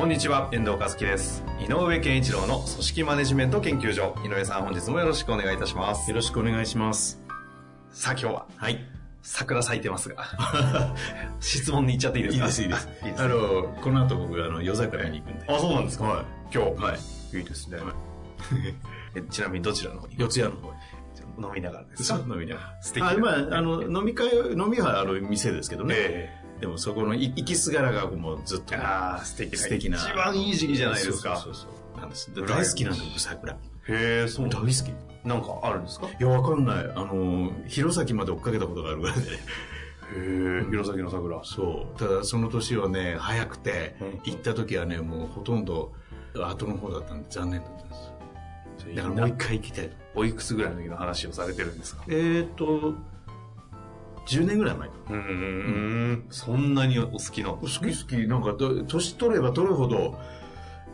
こんにちは、遠藤和樹です。井上健一郎の組織マネジメント研究所。井上さん、本日もよろしくお願いいたします。よろしくお願いします。さあ、今日ははい。桜咲いてますが、質問に行っちゃっていいですか？いいです、いいです。いいですあの、この後僕、あの、夜桜に行くんで。あ、そうなんですか？はい。今日。はい。いいですね。えちなみにどちらの方に？四谷の方に。飲みながらです飲みながら。素敵なあ、まあ、あの、飲み会、飲みは、あの、店ですけどね。えでも、そこの、い行きすがらがもうずっとああ、素敵な。素敵な。一番いい時期じゃないですか。そうそうそう。なんです。羨ま大好きなんだ、僕、桜。へえ、そう大好き。いなんかあるんですか？へや、わかんない。あの、弘前まで追っかけたことがあるぐらいで。え、弘前の桜。そう。ただ、その年はね、早くてうん、行った時はね、もうほとんど、後の方だったんで、残念だったんです。だからもう一回行きたいと。おいくつぐらいの時の話をされてるんですか？えーと、10年ぐらい前かうーん。そんなにお好きなん好き好き、なんかど、年取れば取るほど、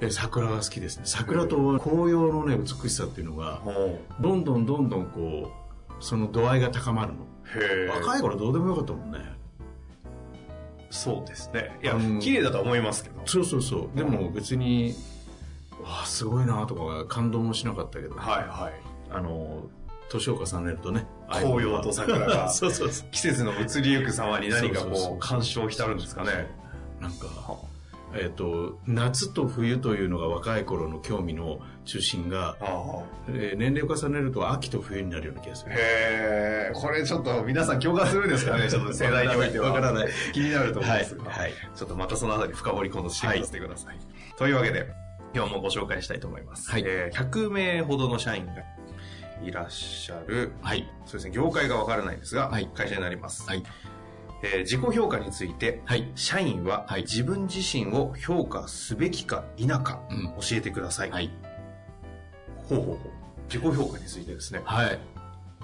え桜が好きですね。桜と紅葉のね、美しさっていうのが、ほどんどんどんどんこう、その度合いが高まるの。うへえ。若い頃どうでもよかったもんね。そうですね。いやうん、綺麗だとは思いますけど。そうそうそう。でも別に、わあ、すごいなとか感動もしなかったけど、はいはい。あの、年を重ねるとね。紅葉と桜が そうそうそう。季節の移りゆく様に何かこう、感傷浸るんですかね。なんか、えっ、と、夏と冬というのが若い頃の興味の中心が、あえー年齢を重ねると秋と冬になるような気がすあ。る。へえ、これちょっと皆さん共感するんですかね、ちょっと世代においては。わからない。気になると思うんですが。はい。ちょっとまたそのあたり深掘り今度してさせてください。というわけで、今日もご紹介したいと思います。はいえー100名ほどの社員がいらっしゃる、はい。そうですね、業界がわからないですが、はい会社になります。はい。えー自己評価について、はい。社員ははい自分自身を評価すべきか否か、うん。教えてください。はい。ほうほうほう。自己評価についてですね。はい。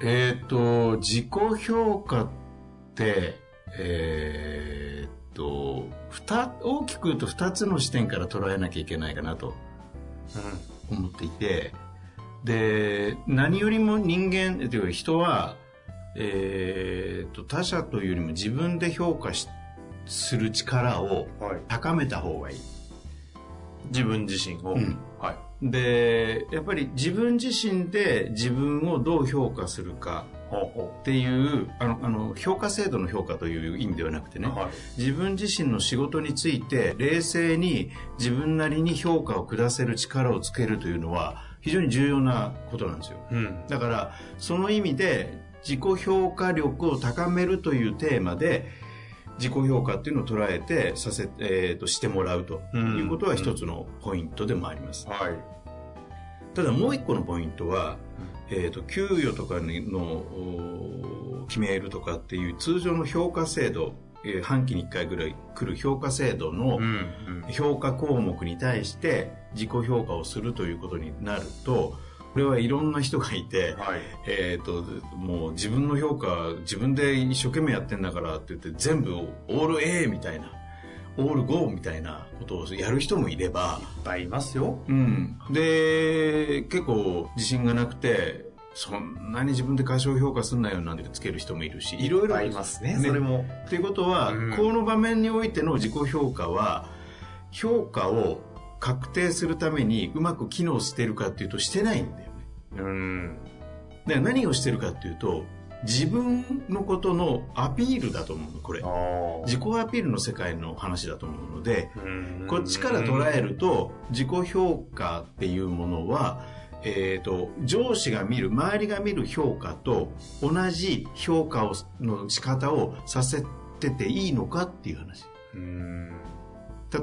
えっ、と、自己評価って、えっ、と、大きく言うと2つの視点から捉えなきゃいけないかなと思っていて、で、何よりも人間、というか人は、えー、と他者というよりも自分で評価しする力を。高めた方がいい。自分自身を。うんはい。で、やっぱり自分自身で自分をどう評価するかっていう、あの、あの評価制度の評価という意味ではなくてう。ね、はい。自分自身の仕事について冷静に自分なりに評価を下せる力をつけるというのは非常に重要なことなんですよ。うん。だからその意味で自己評価力を高めるというテーマで自己評価っていうのを捉えてさせ、えー、としてもらうということは一つのポイントでもあります。はい。ただもう一個のポイントは、えー、と給与とかのお決めるとかっていう通常の評価制度、えー半期に1回ぐらい来る評価制度の。評価項目に対して自己評価をするということになるとこれはいろんな人がいて、はい。えー、ともう自分の評価自分で一生懸命やってんだからって言って全部オール A みたいなオール GO みたいなことをやる人もいれば、いっぱいいますよ。うん、で結構自信がなくてそんなに自分で過小評価すんなよなんてつける人もいるしいろいろいっぱいいますね、ねそれも。ということは、うんこの場面においての自己評価は評価を確定するためにうまく機能してるかっていうとしてないんだよねうん。で何をしてるかっていうと自分のことのアピールだと思うのこれあ自己アピールの世界の話だと思うのであ。こっちから捉えると自己評価っていうものは、えー、と上司が見る周りが見る評価と同じ評価をの仕方をさせてていいのかっていう話。うん。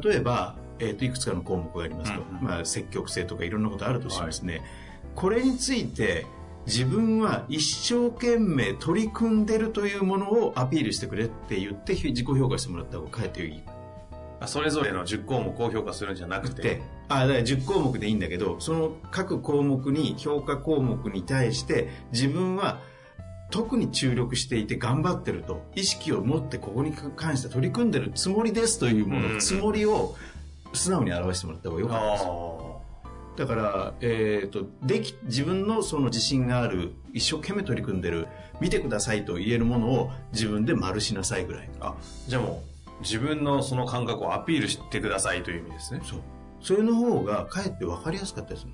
例えば、えー、といくつかの項目がありますと、うんまあ、積極性とかいろんなことあるとしますね、これについて自分は一生懸命取り組んでるというものをアピールしてくれって言って自己評価してもらった方がかえっていい。あそれぞれの10項目を評価するんじゃなくて。であだから10項目でいいんだけどその各項目に評価項目に対して自分は特に注力していて頑張ってると意識を持ってここに関して取り組んでるつもりですというもの、うん。つもりを素直に表してもらった方がよかったですあだから、えー、とでき自分のその自信がある一生懸命取り組んでる見てくださいと言えるものを自分で丸しなさいぐらい。ーあじゃあもう自分のその感覚をアピールしてくださいという意味ですね。そう。それの方がかえって分かりやすかったりする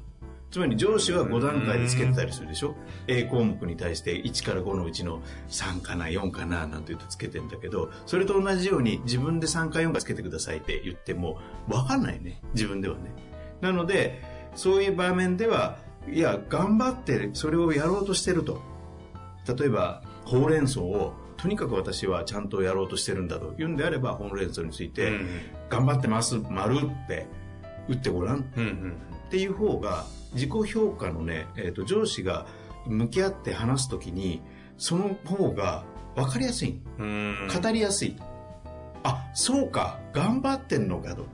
つまり上司は5段階でつけてたりするでしょ？A 項目に対して1から5のうちの3かな4かななんて言ってつけてんだけどそれと同じように自分で3か4かつけてくださいって言っても分かんないね。自分ではね。なのでそういう場面ではいや頑張ってそれをやろうとしてると。例えばほうれん草をとにかく私はちゃんとやろうとしてるんだと言うんであればほうれん草について、うん頑張ってます丸って打ってごらん。うんうんっていう方が自己評価のね、えー、と上司が向き合って話す時にその方が分かりやすい。うん。語りやすい、あそうか頑張ってんのかと。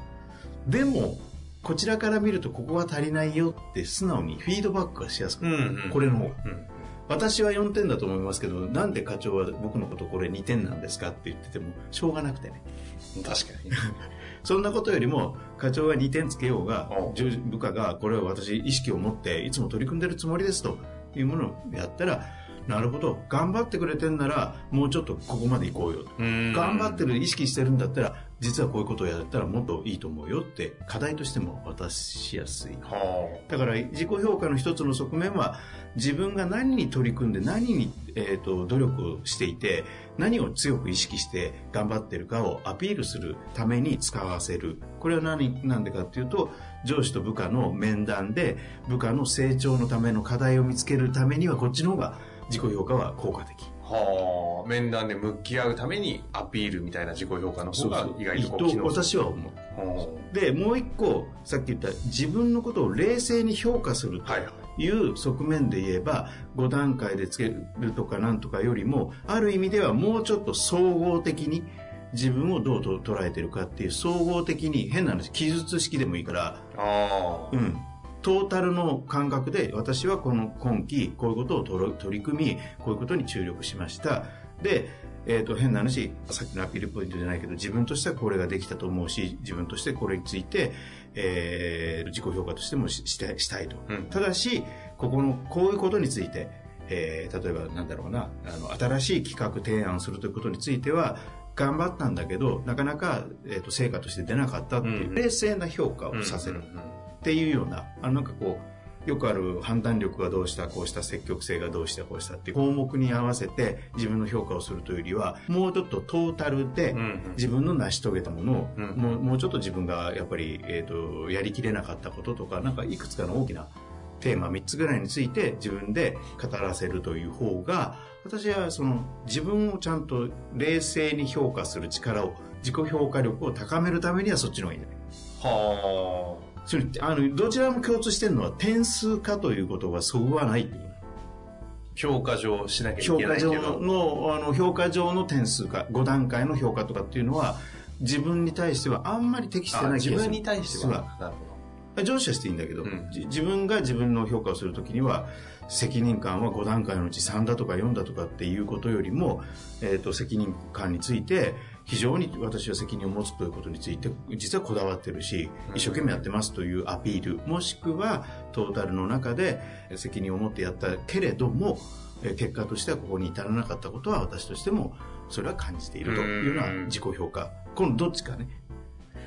でもこちらから見るとここは足りないよって素直にフィードバックがしやすくなる、うんうん。これの方が。うん私は4点だと思いますけどなんで課長は僕のことこれ2点なんですかって言っててもしょうがなくてね。確かに。そんなことよりも課長が2点つけようが部下がこれは私意識を持っていつも取り組んでるつもりですというものをやったらなるほど頑張ってくれてんならもうちょっとここまで行こうよ頑張ってる意識してるんだったら実はこういうことをやったらもっといいと思うよって課題としても渡しやすい。はだから自己評価の一つの側面は自分が何に取り組んで何に、えー、と努力をしていて何を強く意識して頑張ってるかをアピールするために使わせる。これは何なんでかっていうと上司と部下の面談で部下の成長のための課題を見つけるためにはこっちの方が自己評価は効果的。あはあ面談で向き合うためにアピールみたいな自己評価の方が意外と機能私は思う。はでもう一個さっき言った自分のことを冷静に評価するあはいはい。いう側面で言えば5段階でつけるとかなんとかよりもある意味ではもうちょっと総合的に自分をどうと捉えてるかっていう総合的に変な話記述式でもいいから、ああ。うん、トータルの感覚で私はこの今期こういうことを取り取り組みこういうことに注力しました。で、えー、と変な話さっきのアピールポイントじゃないけど自分としてはこれができたと思うし自分としてこれについて、えー自己評価としてもししてしたいと、うん。ただしここのこういうことについて、えー例えばなんだろうなあの新しい企画提案をするということについては頑張ったんだけどなかなか、えー、と成果として出なかったっていう、うん。冷静な評価をさせる、うんっていうようなあのなんかこうよくある判断力がどうしたこうした積極性がどうしたこうしたっていう項目に合わせて自分の評価をするというよりはもうちょっとトータルで自分の成し遂げたものを、うんもうもうちょっと自分がやっぱり、えー、とやりきれなかったこととかなんかいくつかの大きなテーマ3つぐらいについて自分で語らせるという方が私はその自分をちゃんと冷静に評価する力を自己評価力を高めるためにはそっちの方がいい。んだねはそれあのどちらも共通してるのは点数化ということがそぐわない。評価上しなきゃい評価上けないけどのあの評価上の点数化5段階の評価とかっていうのは自分に対してはあんまり適してあない自分に対しては。なるほ上司はしていいんだけど、うん。じ自分が自分の評価をするときには責任感は5段階のうち3だとか4だとかっていうことよりも、えー、と責任感について非常に私は責任を持つということについて実はこだわってるしうん。一生懸命やってますというアピールもしくはトータルの中で責任を持ってやったけれどもえー結果としてはここに至らなかったことは私としてもそれは感じているというのはうん。自己評価。このどっちかね。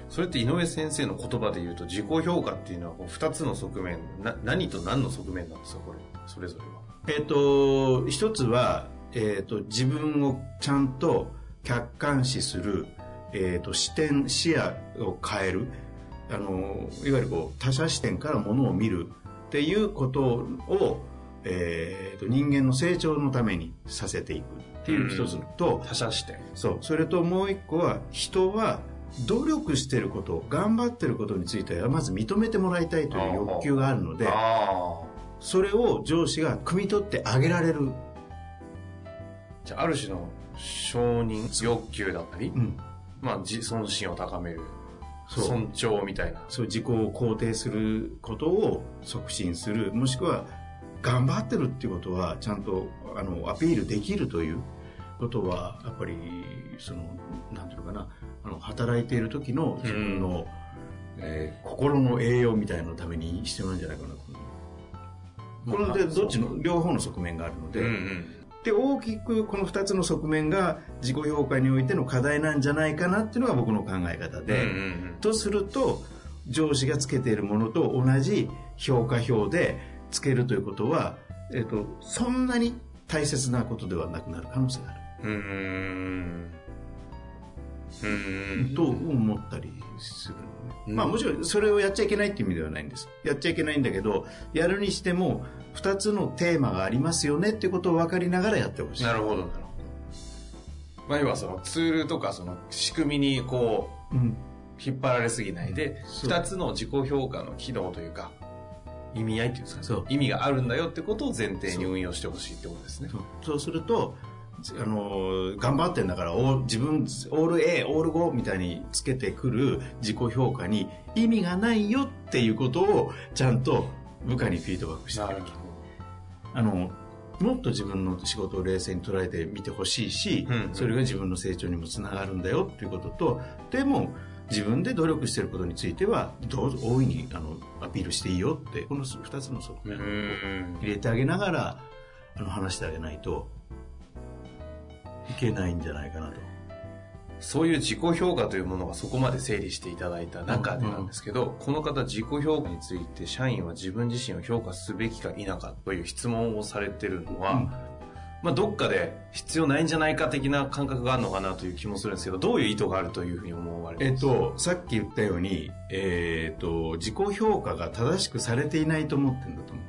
それって井上先生の言葉で言うと自己評価っていうのはこう2つの側面な何と何の側面なんですかこれ。それぞれは。えっ、と一つは、えっと自分をちゃんと客観視する、えっと視点視野を変えるあのいわゆるこう他者視点からものを見るっていうことを、えー、と人間の成長のためにさせていくっていう一つと、他者視点。そう。それともう一個は人は努力してること頑張ってることについてはまず認めてもらいたいという欲求があるのでそれを上司が汲み取ってあげられる、じゃあある種の承認欲求だったり、うん、まあ自尊心を高める尊重みたいな。そう自己を肯定することを促進するもしくは頑張ってるっていうことはちゃんとあのアピールできるということはやっぱりそのなんていうのかなあの働いている時の自分の、えー心の栄養みたいなのために必要なんじゃないかなこれでどっちの両方の側面があるので、うんうん。で大きくこの2つの側面が自己評価においての課題なんじゃないかなっていうのが僕の考え方で、うんうんとすると上司がつけているものと同じ評価表でつけるということは、えっとそんなに大切なことではなくなる可能性がある、うん。と思ったりするうん。まあもちろんそれをやっちゃいけないっていう意味ではないんです。やっちゃいけないんだけどやるにしても2つのテーマがありますよねっていうことを分かりながらやってほしいなるほど、なるほど。まあ、要はそのツールとかその仕組みにこう、うん。引っ張られすぎないで、そう。二つの自己評価の機能というか、意味合いっていうんですかね。意味があるんだよってことを前提に運用してほしいってことですね。そうするとあの頑張ってんだからお自分オール A オール5みたいにつけてくる自己評価に意味がないよっていうことをちゃんと部下にフィードバックしてあげる。ほあのもっと自分の仕事を冷静に捉えてみてほしいし、うんうん。それが自分の成長にもつながるんだよっていうこととでも自分で努力してることについてはどうぞ大いにあのアピールしていいよってこの2つの側面をうん。入れてあげながらあの話してあげないといけないんじゃないかなと。そういう自己評価というものがそこまで整理していただいた中でなんですけど、この方自己評価について社員は自分自身を評価すべきか否かという質問をされてるのは、うんまあどっかで必要ないんじゃないか的な感覚があるのかなという気もするんですけど、どういう意図があるというふうに思われてえっますと、さっき言ったように、えっと、自己評価が正しくされていないと思ってるんだと思う。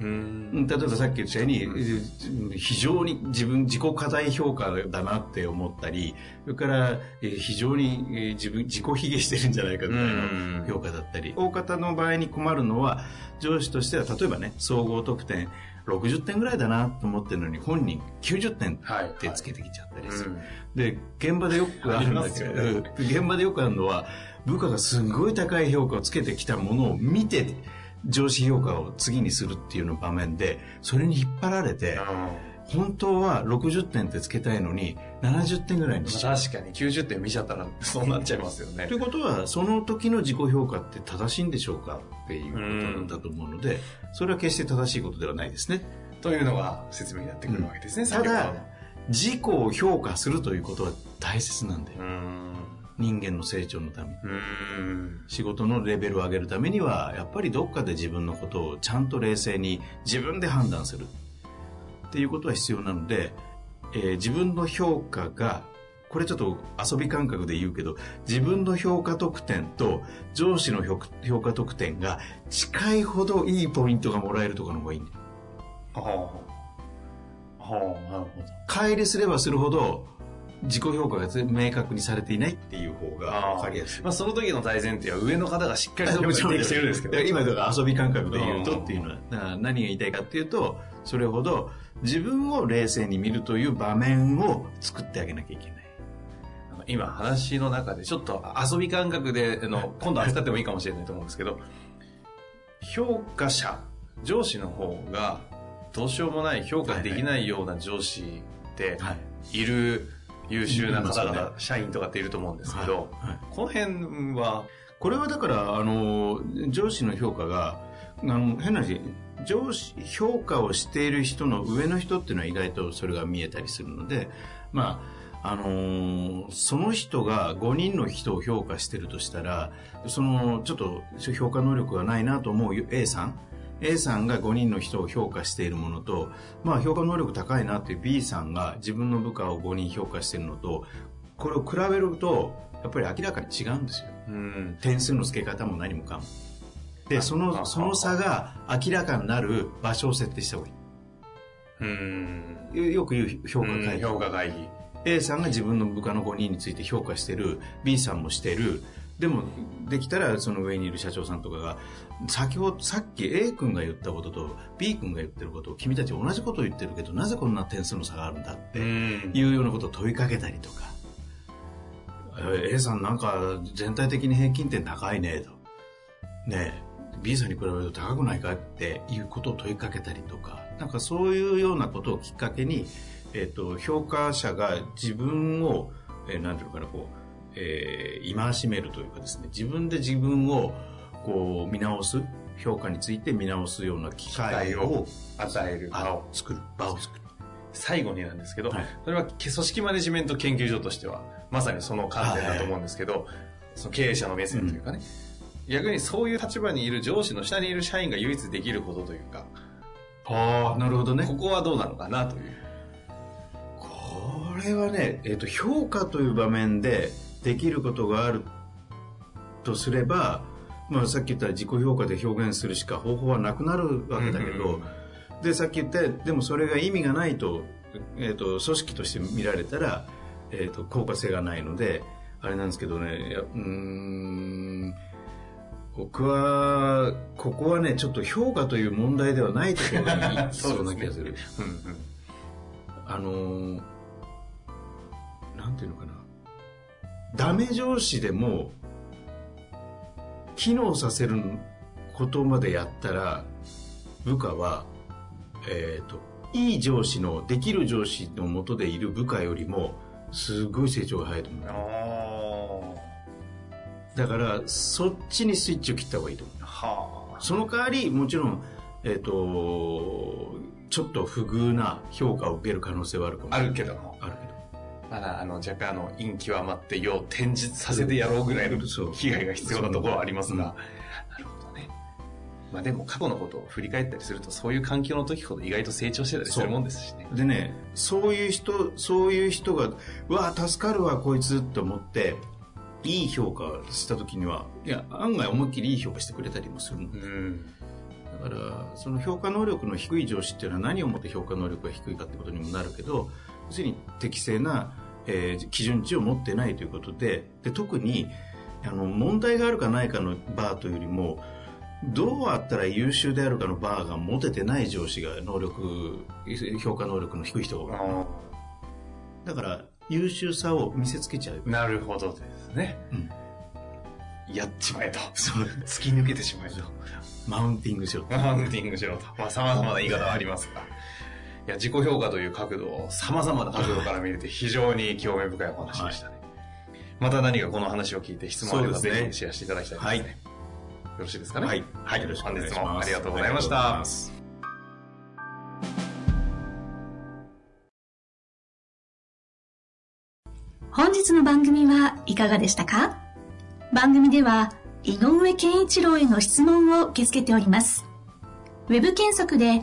うん。ん。例えばさっき言ったように、えー非常に自分自己課題評価だなって思ったりそれから、えー非常に、えー自分自己卑下してるんじゃないかみたいうん。な評価だったり。大方の場合に困るのは上司としては例えばね総合得点60点ぐらいだなと思ってるのに本人90点はい。ってつけてきちゃったりする、うん。で現場でよくあるんだけど、現場でよくあるのは部下がすごい高い評価をつけてきたものを見て上司評価を次にするっていうの場面でそれに引っ張られて本当は60点ってつけたいのに70点ぐらいにしちゃう。確かに90点見ちゃったら そうなっちゃいますよね。ということはその時の自己評価って正しいんでしょうかっていうことだと思うのでそれは決して正しいことではないですね。というのが説明になってくるわけですね、ただ先ほどの自己を評価するということは大切なんだよ人間の成長のために。仕事のレベルを上げるためにはやっぱりどっかで自分のことをちゃんと冷静に自分で判断する。っていうことは必要なので、えー自分の評価がこれちょっと遊び感覚で言うけど自分の評価得点と上司の評評価得点が近いほどいいポイントがもらえるとかの方がいいんだよはあはあなるほど。乖離すればするほど自己評価が明確にされていないっていう方が分かりやす。いまあ、その時の大前提は上の方がしっかり評価できてるんですけど。今だから遊び感覚で言ううんとっていうのは何が言いたいかっていうとそれほど自分を冷静に見るという場面を作ってあげなきゃいけない。今話の中でちょっと遊び感覚であの今度扱ってもいいかもしれないと思うんですけど評価者上司の方がどうしようもない評価できないような上司ってはい。いる優秀な方々、ね社員とかっていると思うんですけど、はいはい。この辺は？これはだからあの上司の評価があの変な話上司評価をしている人の上の人っていうのは意外とそれが見えたりするのでまああのーその人が5人の人を評価してるとしたらそのちょっと評価能力がないなと思う A さん A さんが5人の人を評価しているものと、まあ、評価能力高いなっていう B さんが自分の部下を5人評価しているのとこれを比べるとやっぱり明らかに違うんですよ。うん。点数の付け方も何もかも。でそあのその差が明らかになる場所を設定した方がいうん。いよよく言う評価会議、評価会議。A さんが自分の部下の5人について評価してる B さんもしてるでもできたらその上にいる社長さんとかが先ほどさっき A 君が言ったことと B 君が言ってることを君たち同じことを言ってるけどなぜこんな点数の差があるんだってん。いうようなことを問いかけたりとか。A さんなんか全体的に平均点高いねと。ね B さんに比べると高くないかっていうことを問いかけたりとか、なんかそういうようなことをきっかけに、えっ、と、評価者が自分を、えー、なんていうのかな、こう、えー、戒しめるというかですね、自分で自分を、こう、見直す、評価について見直すような機会を与える場を作る。場を作る。最後になんですけど、はいそれは組織マネジメント研究所としては、まさにその観点だと思うんですけど、その経営者の目線というかね、逆にそういう立場にいる上司の下にいる社員が唯一できることというか、ああ、なるほどねこ。こはどうなのかなという。これはね、えっと評価という場面でできることがあるとすれば、まあ、さっき言った自己評価で表現するしか方法はなくなるわけだけど、でさっき言ったでもそれが意味がないと,、えっと組織として見られたら、えっと効果性がないのであれなんですけどねうーん僕はここはねちょっと評価という問題ではないところに行きそうな気がする。うんうんあのーなんていうのかな。ダメ上司でも、機能させることまでやったら、部下は、えっ、と、いい上司の、できる上司のもとでいる部下よりも、すごい成長が早いと思う。あだから、そっちにスイッチを切った方がいいと思う。ーはその代わり、もちろん、えっ、と、ちょっと不遇な評価を受ける可能性はあるかもしあ。れない。あるけども、あるけど。まだあの若干あの陰極まって世を転じさせてやろうぐらいの被害が必要なところはありますが、うんなるほどね。まあでも過去のことを振り返ったりするとそういう環境の時ほど意外と成長してたりするもんですしね。でね、そういう人、そういう人が、うわあ、助かるわ、こいつって思って、いい評価した時には、いや、案外思いっきりいい評価してくれたりもするの。うん。だから、その評価能力の低い上司っていうのは何をもって評価能力が低いかってことにもなるけど、要するに適正な、えー基準値を持ってないということで、で、特に、あの、問題があるかないかのバーというよりも、どうあったら優秀であるかのバーが持ててない上司が能力、評価能力の低い人がだから優秀さを見せつけちゃうー。なるほどですね。うんやっちまえと。そう突き抜けてしまえと。マウンティングしろ。マウンティングしろと。まあ様々な言い方はありますが。いや、自己評価という角度を様々な角度から見れて非常に興味深いお話でしたね。また何かこの話を聞いて質問あればぜひシェアしていただきたいですね。はいよろしいですかね？はい。はい。よろしくお本願いします。日もありがとうございました本日の番組はいかがでしたか？番組では井上健一郎への質問を受け付けております。ウェブ検索で